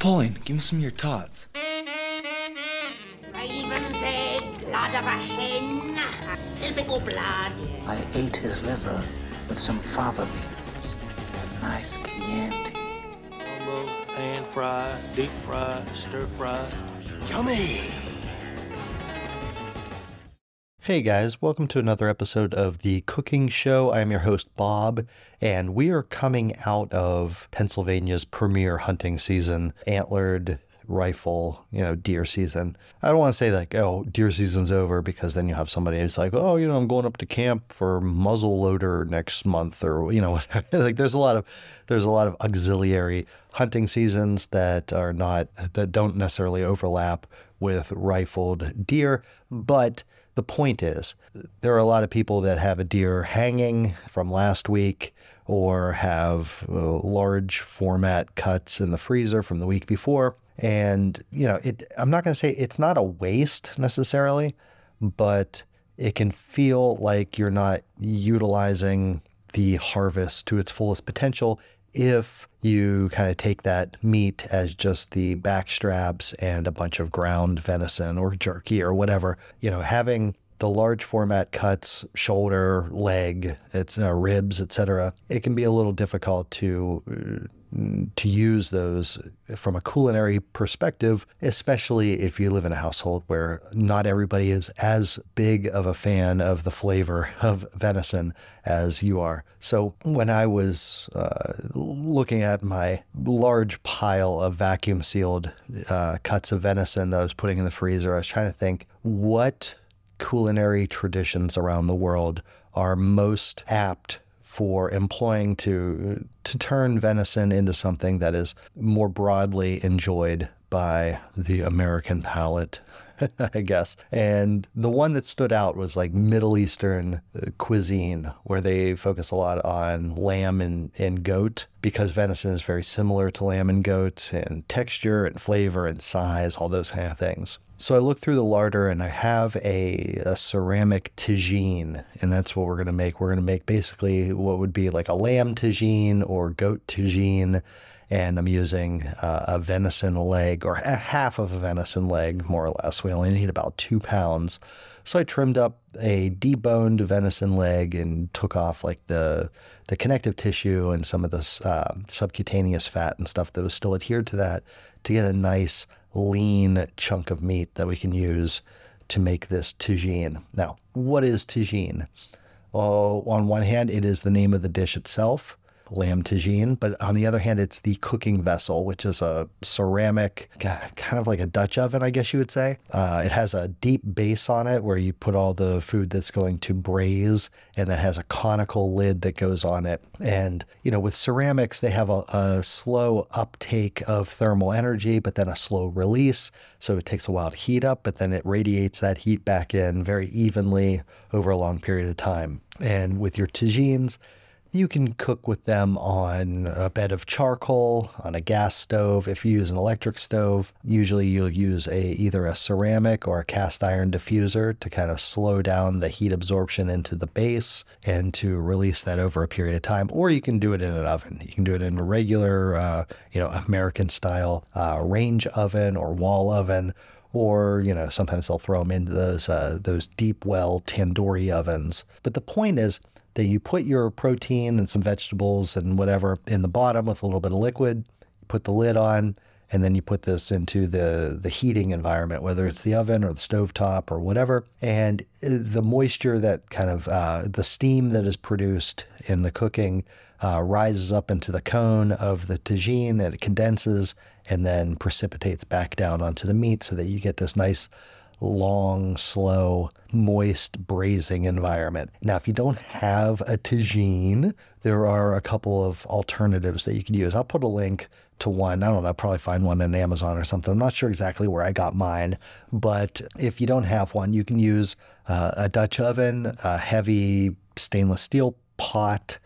Pauline, give me some of your tots. Raven's egg, blood of a hen, typical blood. I ate his liver with some fava beans. A nice Chianti. Combo, pan fry, deep fry, stir fry. Yummy! Hey guys, welcome to another episode of The Cooking Show. I am your host, Bob, and we are coming out of Pennsylvania's premier hunting season, antlered rifle, you know, deer season. I don't want to say like, oh, deer season's over because then you have somebody who's like, oh, you know, I'm going up to camp for muzzle loader next month or you know, like there's a lot of there's a lot of auxiliary hunting seasons that are not that don't necessarily overlap with rifled deer, but the point is, there are a lot of people that have a deer hanging from last week or have uh, large format cuts in the freezer from the week before. And, you know, it, I'm not going to say it's not a waste necessarily, but it can feel like you're not utilizing the harvest to its fullest potential if you kind of take that meat as just the back straps and a bunch of ground venison or jerky or whatever, you know, having the large format cuts, shoulder, leg, it's uh, ribs, etc. It can be a little difficult to uh, to use those from a culinary perspective, especially if you live in a household where not everybody is as big of a fan of the flavor of venison as you are. So when I was uh, looking at my large pile of vacuum sealed uh, cuts of venison that I was putting in the freezer, I was trying to think what culinary traditions around the world are most apt for employing to to turn venison into something that is more broadly enjoyed by the American palate, I guess. And the one that stood out was like Middle Eastern cuisine, where they focus a lot on lamb and, and goat, because venison is very similar to lamb and goat in texture and flavor and size, all those kind of things. So I look through the larder and I have a, a ceramic tagine, and that's what we're going to make. We're going to make basically what would be like a lamb tagine or goat tagine, and I'm using uh, a venison leg or a half of a venison leg, more or less. We only need about two pounds. So I trimmed up a deboned venison leg and took off like the the connective tissue and some of the uh, subcutaneous fat and stuff that was still adhered to that to get a nice lean chunk of meat that we can use to make this tagine. Now, what is tagine? Oh, on one hand, it is the name of the dish itself lamb tagine, but on the other hand, it's the cooking vessel, which is a ceramic, kind of like a Dutch oven, I guess you would say. Uh, it has a deep base on it where you put all the food that's going to braise, and that has a conical lid that goes on it. And, you know, with ceramics, they have a, a slow uptake of thermal energy, but then a slow release. So it takes a while to heat up, but then it radiates that heat back in very evenly over a long period of time. And with your tagines, you can cook with them on a bed of charcoal, on a gas stove. If you use an electric stove, usually you'll use a either a ceramic or a cast iron diffuser to kind of slow down the heat absorption into the base and to release that over a period of time. Or you can do it in an oven. You can do it in a regular, uh, you know, American style uh, range oven or wall oven or you know sometimes they'll throw them into those uh, those deep well tandoori ovens. But the point is that you put your protein and some vegetables and whatever in the bottom with a little bit of liquid, you put the lid on, and then you put this into the the heating environment, whether it's the oven or the stove top or whatever. And uh, the moisture that kind of uh, the steam that is produced in the cooking uh, rises up into the cone of the tagine, and it condenses and then precipitates back down onto the meat, so that you get this nice long, slow, moist braising environment. Now, if you don't have a tagine, there are a couple of alternatives that you can use. I'll put a link to one. I don't know, probably find one in Amazon or something. I'm not sure exactly where I got mine, but if you don't have one, you can use uh, a Dutch oven, a heavy stainless steel pot.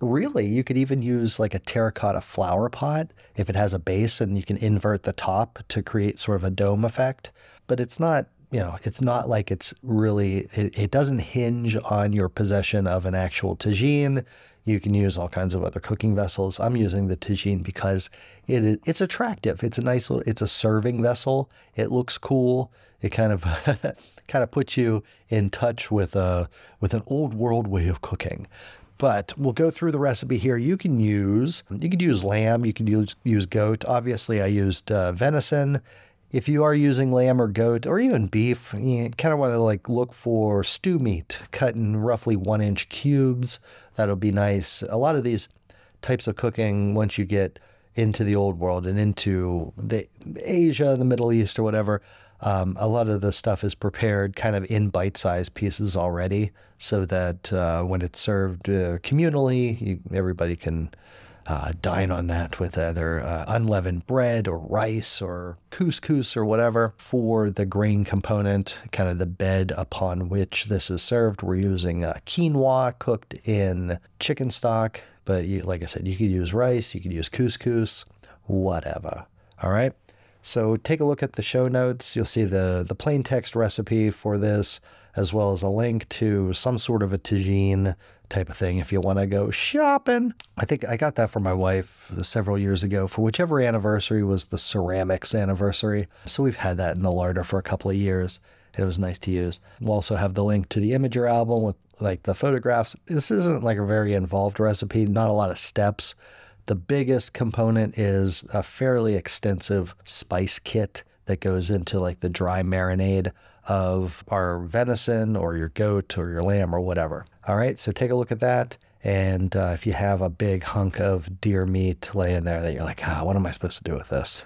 Really, you could even use like a terracotta flower pot if it has a base and you can invert the top to create sort of a dome effect. But it's not you know, it's not like it's really, it, it doesn't hinge on your possession of an actual tagine. You can use all kinds of other cooking vessels. I'm using the tagine because it is, it's attractive. It's a nice little, it's a serving vessel. It looks cool. It kind of kind of puts you in touch with a with an old world way of cooking. But we'll go through the recipe here. You can use you could use lamb, you can use use goat. Obviously, I used uh, venison. If you are using lamb or goat or even beef, you kind of want to like look for stew meat cut in roughly one inch cubes. That'll be nice. A lot of these types of cooking, once you get into the old world and into the Asia, the Middle East, or whatever, um, a lot of the stuff is prepared kind of in bite-sized pieces already, so that uh, when it's served uh, communally, you, everybody can uh, dine on that with either uh, unleavened bread or rice or couscous or whatever. For the grain component, kind of the bed upon which this is served, we're using uh, quinoa cooked in chicken stock. But you, like I said, you could use rice, you could use couscous, whatever. All right. So take a look at the show notes. You'll see the the plain text recipe for this, as well as a link to some sort of a tagine type of thing if you want to go shopping. I think I got that for my wife several years ago for whichever anniversary was the ceramics anniversary. So we've had that in the larder for a couple of years. It was nice to use. We'll also have the link to the Imgur album with like the photographs. This isn't like a very involved recipe, not a lot of steps. The biggest component is a fairly extensive spice kit that goes into like the dry marinade of our venison or your goat or your lamb or whatever. All right, so take a look at that. And uh, if you have a big hunk of deer meat laying there that you're like, ah, what am I supposed to do with this?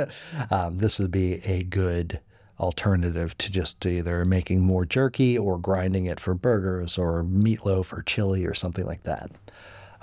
um, this would be a good alternative to just either making more jerky or grinding it for burgers or meatloaf or chili or something like that.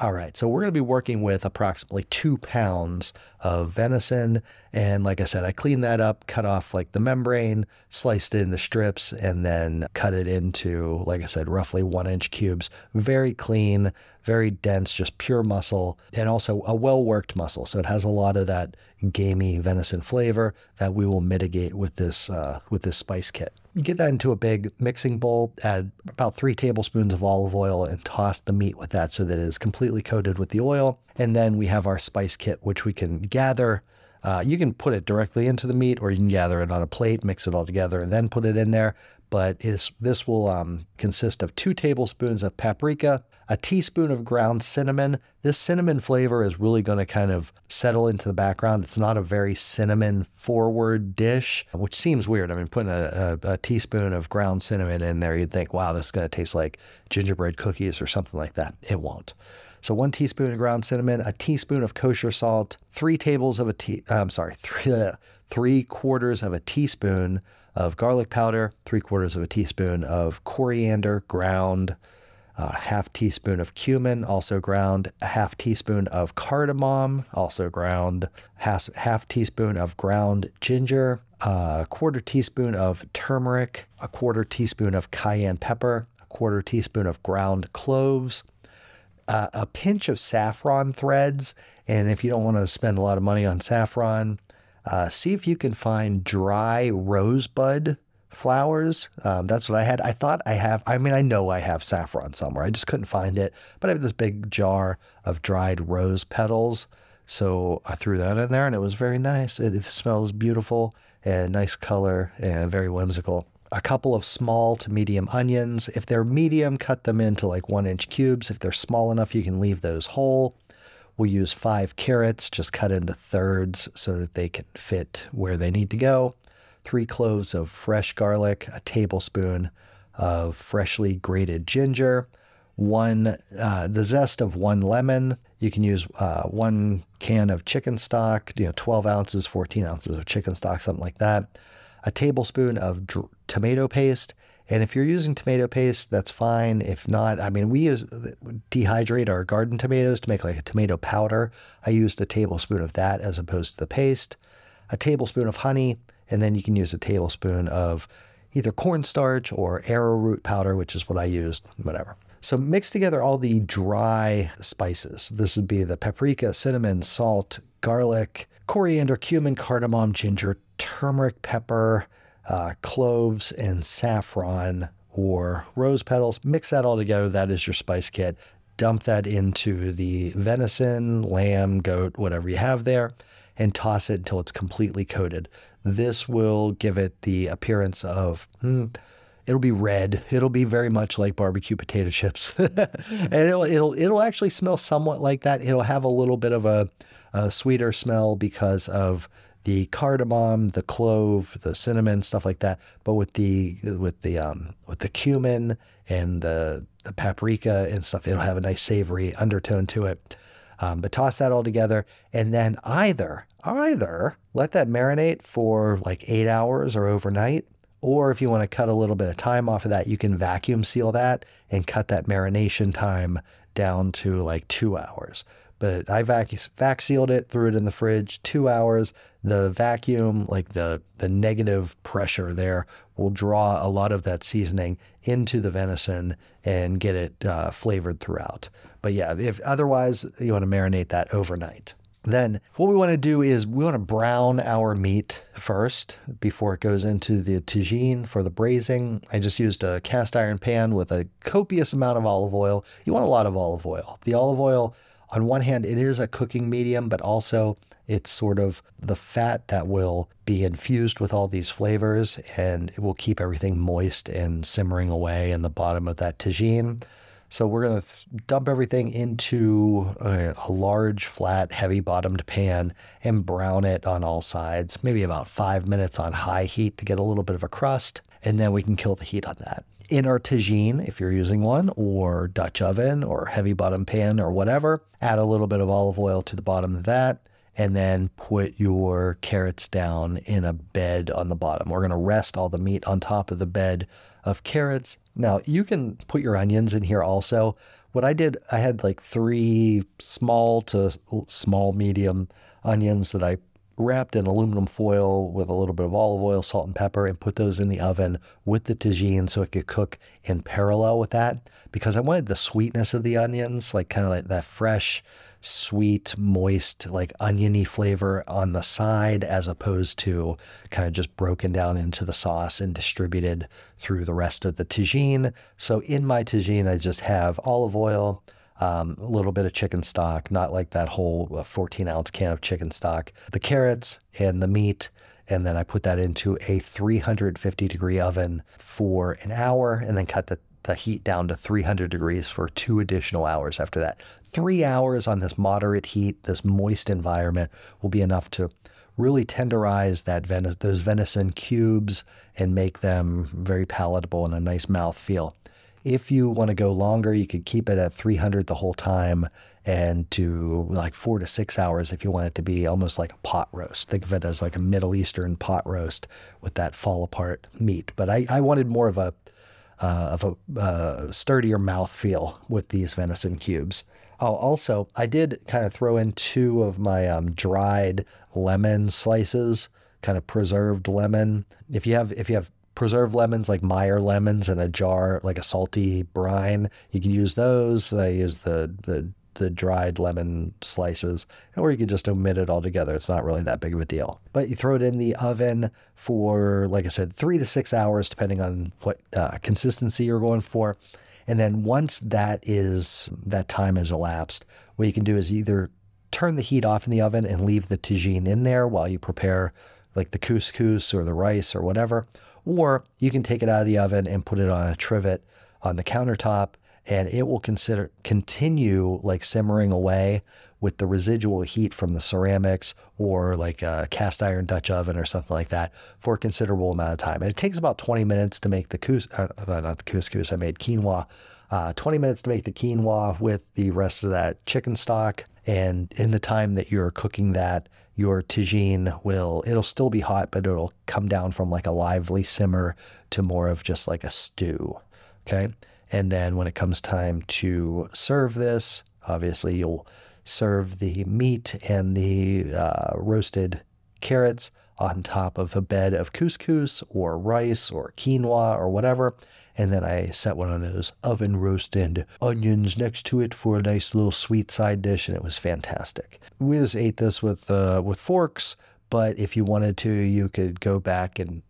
All right, so we're going to be working with approximately two pounds of venison. And like I said, I cleaned that up, cut off like the membrane, sliced it in the strips, and then cut it into, like I said, roughly one inch cubes. Very clean, very dense, just pure muscle, and also a well worked muscle. So it has a lot of that gamey venison flavor that we will mitigate with this uh, with this spice kit. You get that into a big mixing bowl, add about three tablespoons of olive oil, and toss the meat with that so that it is completely coated with the oil. And then we have our spice kit, which we can gather. Uh, you can put it directly into the meat, or you can gather it on a plate, mix it all together, and then put it in there. But this will um, consist of two tablespoons of paprika, a teaspoon of ground cinnamon. This cinnamon flavor is really going to kind of settle into the background. It's not a very cinnamon forward dish, which seems weird. I mean, putting a, a, a teaspoon of ground cinnamon in there, you'd think, wow, this is going to taste like gingerbread cookies or something like that. It won't. So one teaspoon of ground cinnamon, a teaspoon of kosher salt, three tables of a tea. I'm sorry, three three quarters of a teaspoon of garlic powder, three quarters of a teaspoon of coriander ground, a half teaspoon of cumin, also ground, a half teaspoon of cardamom, also ground, half, half teaspoon of ground ginger, a quarter teaspoon of turmeric, a quarter teaspoon of cayenne pepper, a quarter teaspoon of ground cloves, uh, a pinch of saffron threads. And if you don't want to spend a lot of money on saffron, uh, see if you can find dry rosebud flowers. Um, that's what I had. I thought I have, I mean, I know I have saffron somewhere. I just couldn't find it. But I have this big jar of dried rose petals. So I threw that in there and it was very nice. It, it smells beautiful and nice color and very whimsical. A couple of small to medium onions. If they're medium, cut them into like one inch cubes. If they're small enough, you can leave those whole. We'll use five carrots, just cut into thirds so that they can fit where they need to go three cloves of fresh garlic, a tablespoon of freshly grated ginger, one uh, the zest of one lemon. You can use uh, one can of chicken stock, you know, 12 ounces, 14 ounces of chicken stock, something like that. A tablespoon of dr- tomato paste. And if you're using tomato paste, that's fine. If not, I mean, we use dehydrate our garden tomatoes to make like a tomato powder. I used a tablespoon of that as opposed to the paste. A tablespoon of honey, and then you can use a tablespoon of either cornstarch or arrowroot powder, which is what I used, whatever. So mix together all the dry spices. This would be the paprika, cinnamon, salt, garlic, coriander, cumin, cardamom, ginger, turmeric, pepper, uh, cloves, and saffron or rose petals. Mix that all together. That is your spice kit dump that into the venison, lamb, goat, whatever you have there, and toss it until it's completely coated. This will give it the appearance of, hmm, it'll be red. It'll be very much like barbecue potato chips, and it'll it'll it'll actually smell somewhat like that. It'll have a little bit of a, a sweeter smell because of the cardamom, the clove, the cinnamon, stuff like that. But with the with the um, with the cumin and the the paprika and stuff, it'll have a nice savory undertone to it. Um, but toss that all together, and then either either let that marinate for like eight hours or overnight, or if you want to cut a little bit of time off of that, you can vacuum seal that and cut that marination time down to like two hours. But I vac, vac sealed it, threw it in the fridge, two hours. The vacuum, like the, the negative pressure there, will draw a lot of that seasoning into the venison and get it uh, flavored throughout. But yeah, if otherwise, you want to marinate that overnight. Then what we want to do is we want to brown our meat first before it goes into the tagine for the braising. I just used a cast iron pan with a copious amount of olive oil. You want a lot of olive oil. The olive oil, on one hand, it is a cooking medium, but also it's sort of the fat that will be infused with all these flavors and it will keep everything moist and simmering away in the bottom of that tagine. So we're going to th- dump everything into a, a, large, flat, heavy bottomed pan and brown it on all sides, maybe about five minutes on high heat to get a little bit of a crust. And then we can kill the heat on that. In our tagine, if you're using one, or Dutch oven, or heavy bottom pan, or whatever, add a little bit of olive oil to the bottom of that and then put your carrots down in a bed on the bottom. We're going to rest all the meat on top of the bed of carrots. Now, you can put your onions in here also. What I did, I had like three small to small medium onions that I wrapped in aluminum foil with a little bit of olive oil, salt, and pepper, and put those in the oven with the tagine so it could cook in parallel with that because I wanted the sweetness of the onions, like kind of like that fresh sweet, moist, like oniony flavor on the side, as opposed to kind of just broken down into the sauce and distributed through the rest of the tagine. So in my tagine, I just have olive oil. Um, a little bit of chicken stock, not like that whole 14 ounce can of chicken stock, the carrots and the meat, and then I put that into a 350 degree oven for an hour and then cut the the heat down to 300 degrees for two additional hours after that. Three hours on this moderate heat, this moist environment, will be enough to really tenderize that ven- those venison cubes and make them very palatable and a nice mouth feel. If you want to go longer, you could keep it at 300 the whole time and to like four to six hours if you want it to be almost like a pot roast. Think of it as like a Middle Eastern pot roast with that fall apart meat. But I, I wanted more of a uh, of a uh, sturdier mouth feel with these venison cubes. Oh, also, I did kind of throw in two of my um, dried lemon slices, kind of preserved lemon. If you have if you have preserved lemons like Meyer lemons in a jar, like a salty brine, you can use those. I use the the the dried lemon slices, or you could just omit it altogether. It's not really that big of a deal. But you throw it in the oven for, like I said, three to six hours, depending on what uh, consistency you're going for. And then once that is that time has elapsed, what you can do is either turn the heat off in the oven and leave the tagine in there while you prepare like the couscous or the rice or whatever, or you can take it out of the oven and put it on a trivet on the countertop and it will consider continue like simmering away with the residual heat from the ceramics or like a cast iron Dutch oven or something like that for a considerable amount of time. And it takes about 20 minutes to make the couscous, uh, not the couscous, I made quinoa. Uh, 20 minutes to make the quinoa with the rest of that chicken stock. And in the time that you're cooking that, your tagine will, it'll still be hot, but it'll come down from like a lively simmer to more of just like a stew. Okay. And then when it comes time to serve this, obviously you'll serve the meat and the uh, roasted carrots on top of a bed of couscous or rice or quinoa or whatever. And then I set one of those oven roasted onions next to it for a nice little sweet side dish, and it was fantastic. We just ate this with uh, with forks, but if you wanted to, you could go back and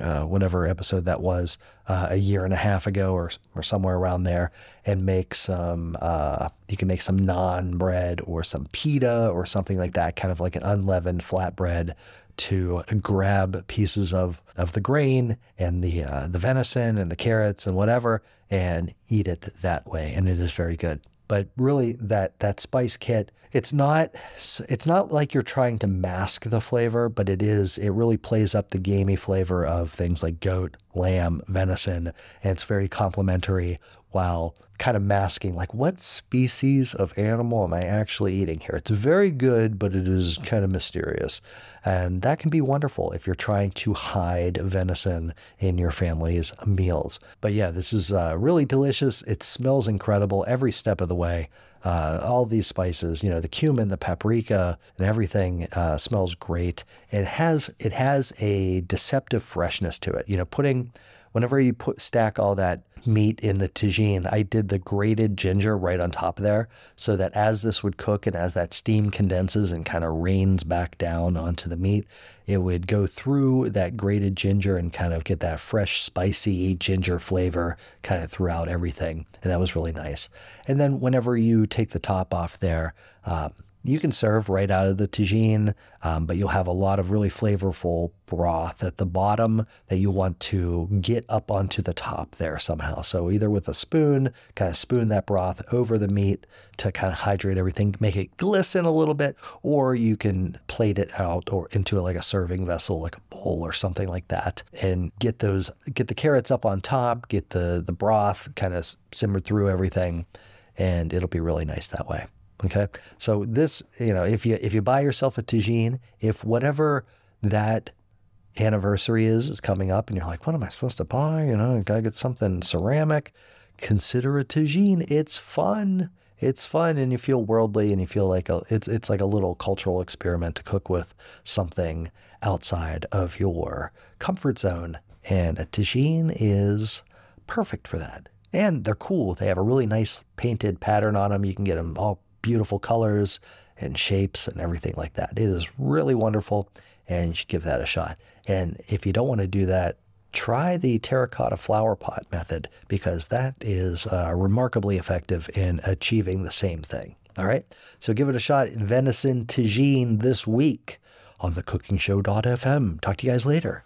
uh, whatever episode that was, uh, a year and a half ago or, or somewhere around there, and make some, uh, you can make some naan bread or some pita or something like that, kind of like an unleavened flatbread to grab pieces of, of the grain and the uh, the venison and the carrots and whatever and eat it that way. And it is very good. But really that that spice kit it's not it's not like you're trying to mask the flavor but it is it really plays up the gamey flavor of things like goat lamb venison and it's very complimentary while kind of masking like what species of animal am I actually eating here? It's very good, but it is kind of mysterious. And that can be wonderful if you're trying to hide venison in your family's meals. But yeah, this is uh, really delicious. It smells incredible every step of the way. Uh, all these spices, you know, the cumin, the paprika, and everything uh, smells great. It has it has a deceptive freshness to it. You know, putting whenever you put stack all that meat in the tagine, I did the grated ginger right on top there so that as this would cook and as that steam condenses and kind of rains back down onto the meat, it would go through that grated ginger and kind of get that fresh, spicy ginger flavor kind of throughout everything. And that was really nice. And then whenever you take the top off there, um, you can serve right out of the tagine, um, but you'll have a lot of really flavorful broth at the bottom that you want to get up onto the top there somehow. So either with a spoon, kind of spoon that broth over the meat to kind of hydrate everything, make it glisten a little bit, or you can plate it out or into like a serving vessel, like a bowl or something like that, and get those, get the carrots up on top, get the the broth kind of simmered through everything, and it'll be really nice that way. Okay. So this, you know, if you if you buy yourself a tagine, if whatever that anniversary is is coming up and you're like, what am I supposed to buy? You know, I gotta get something ceramic. Consider a tagine. It's fun. It's fun and you feel worldly and you feel like a, it's it's like a little cultural experiment to cook with something outside of your comfort zone. And a tagine is perfect for that. And they're cool. They have a really nice painted pattern on them. You can get them all beautiful colors and shapes and everything like that. It is really wonderful and you should give that a shot. And if you don't want to do that, try the terracotta flower pot method because that is uh, remarkably effective in achieving the same thing. All right. So give it a shot. Venison tagine this week on the cookingshow.fm. Talk to you guys later.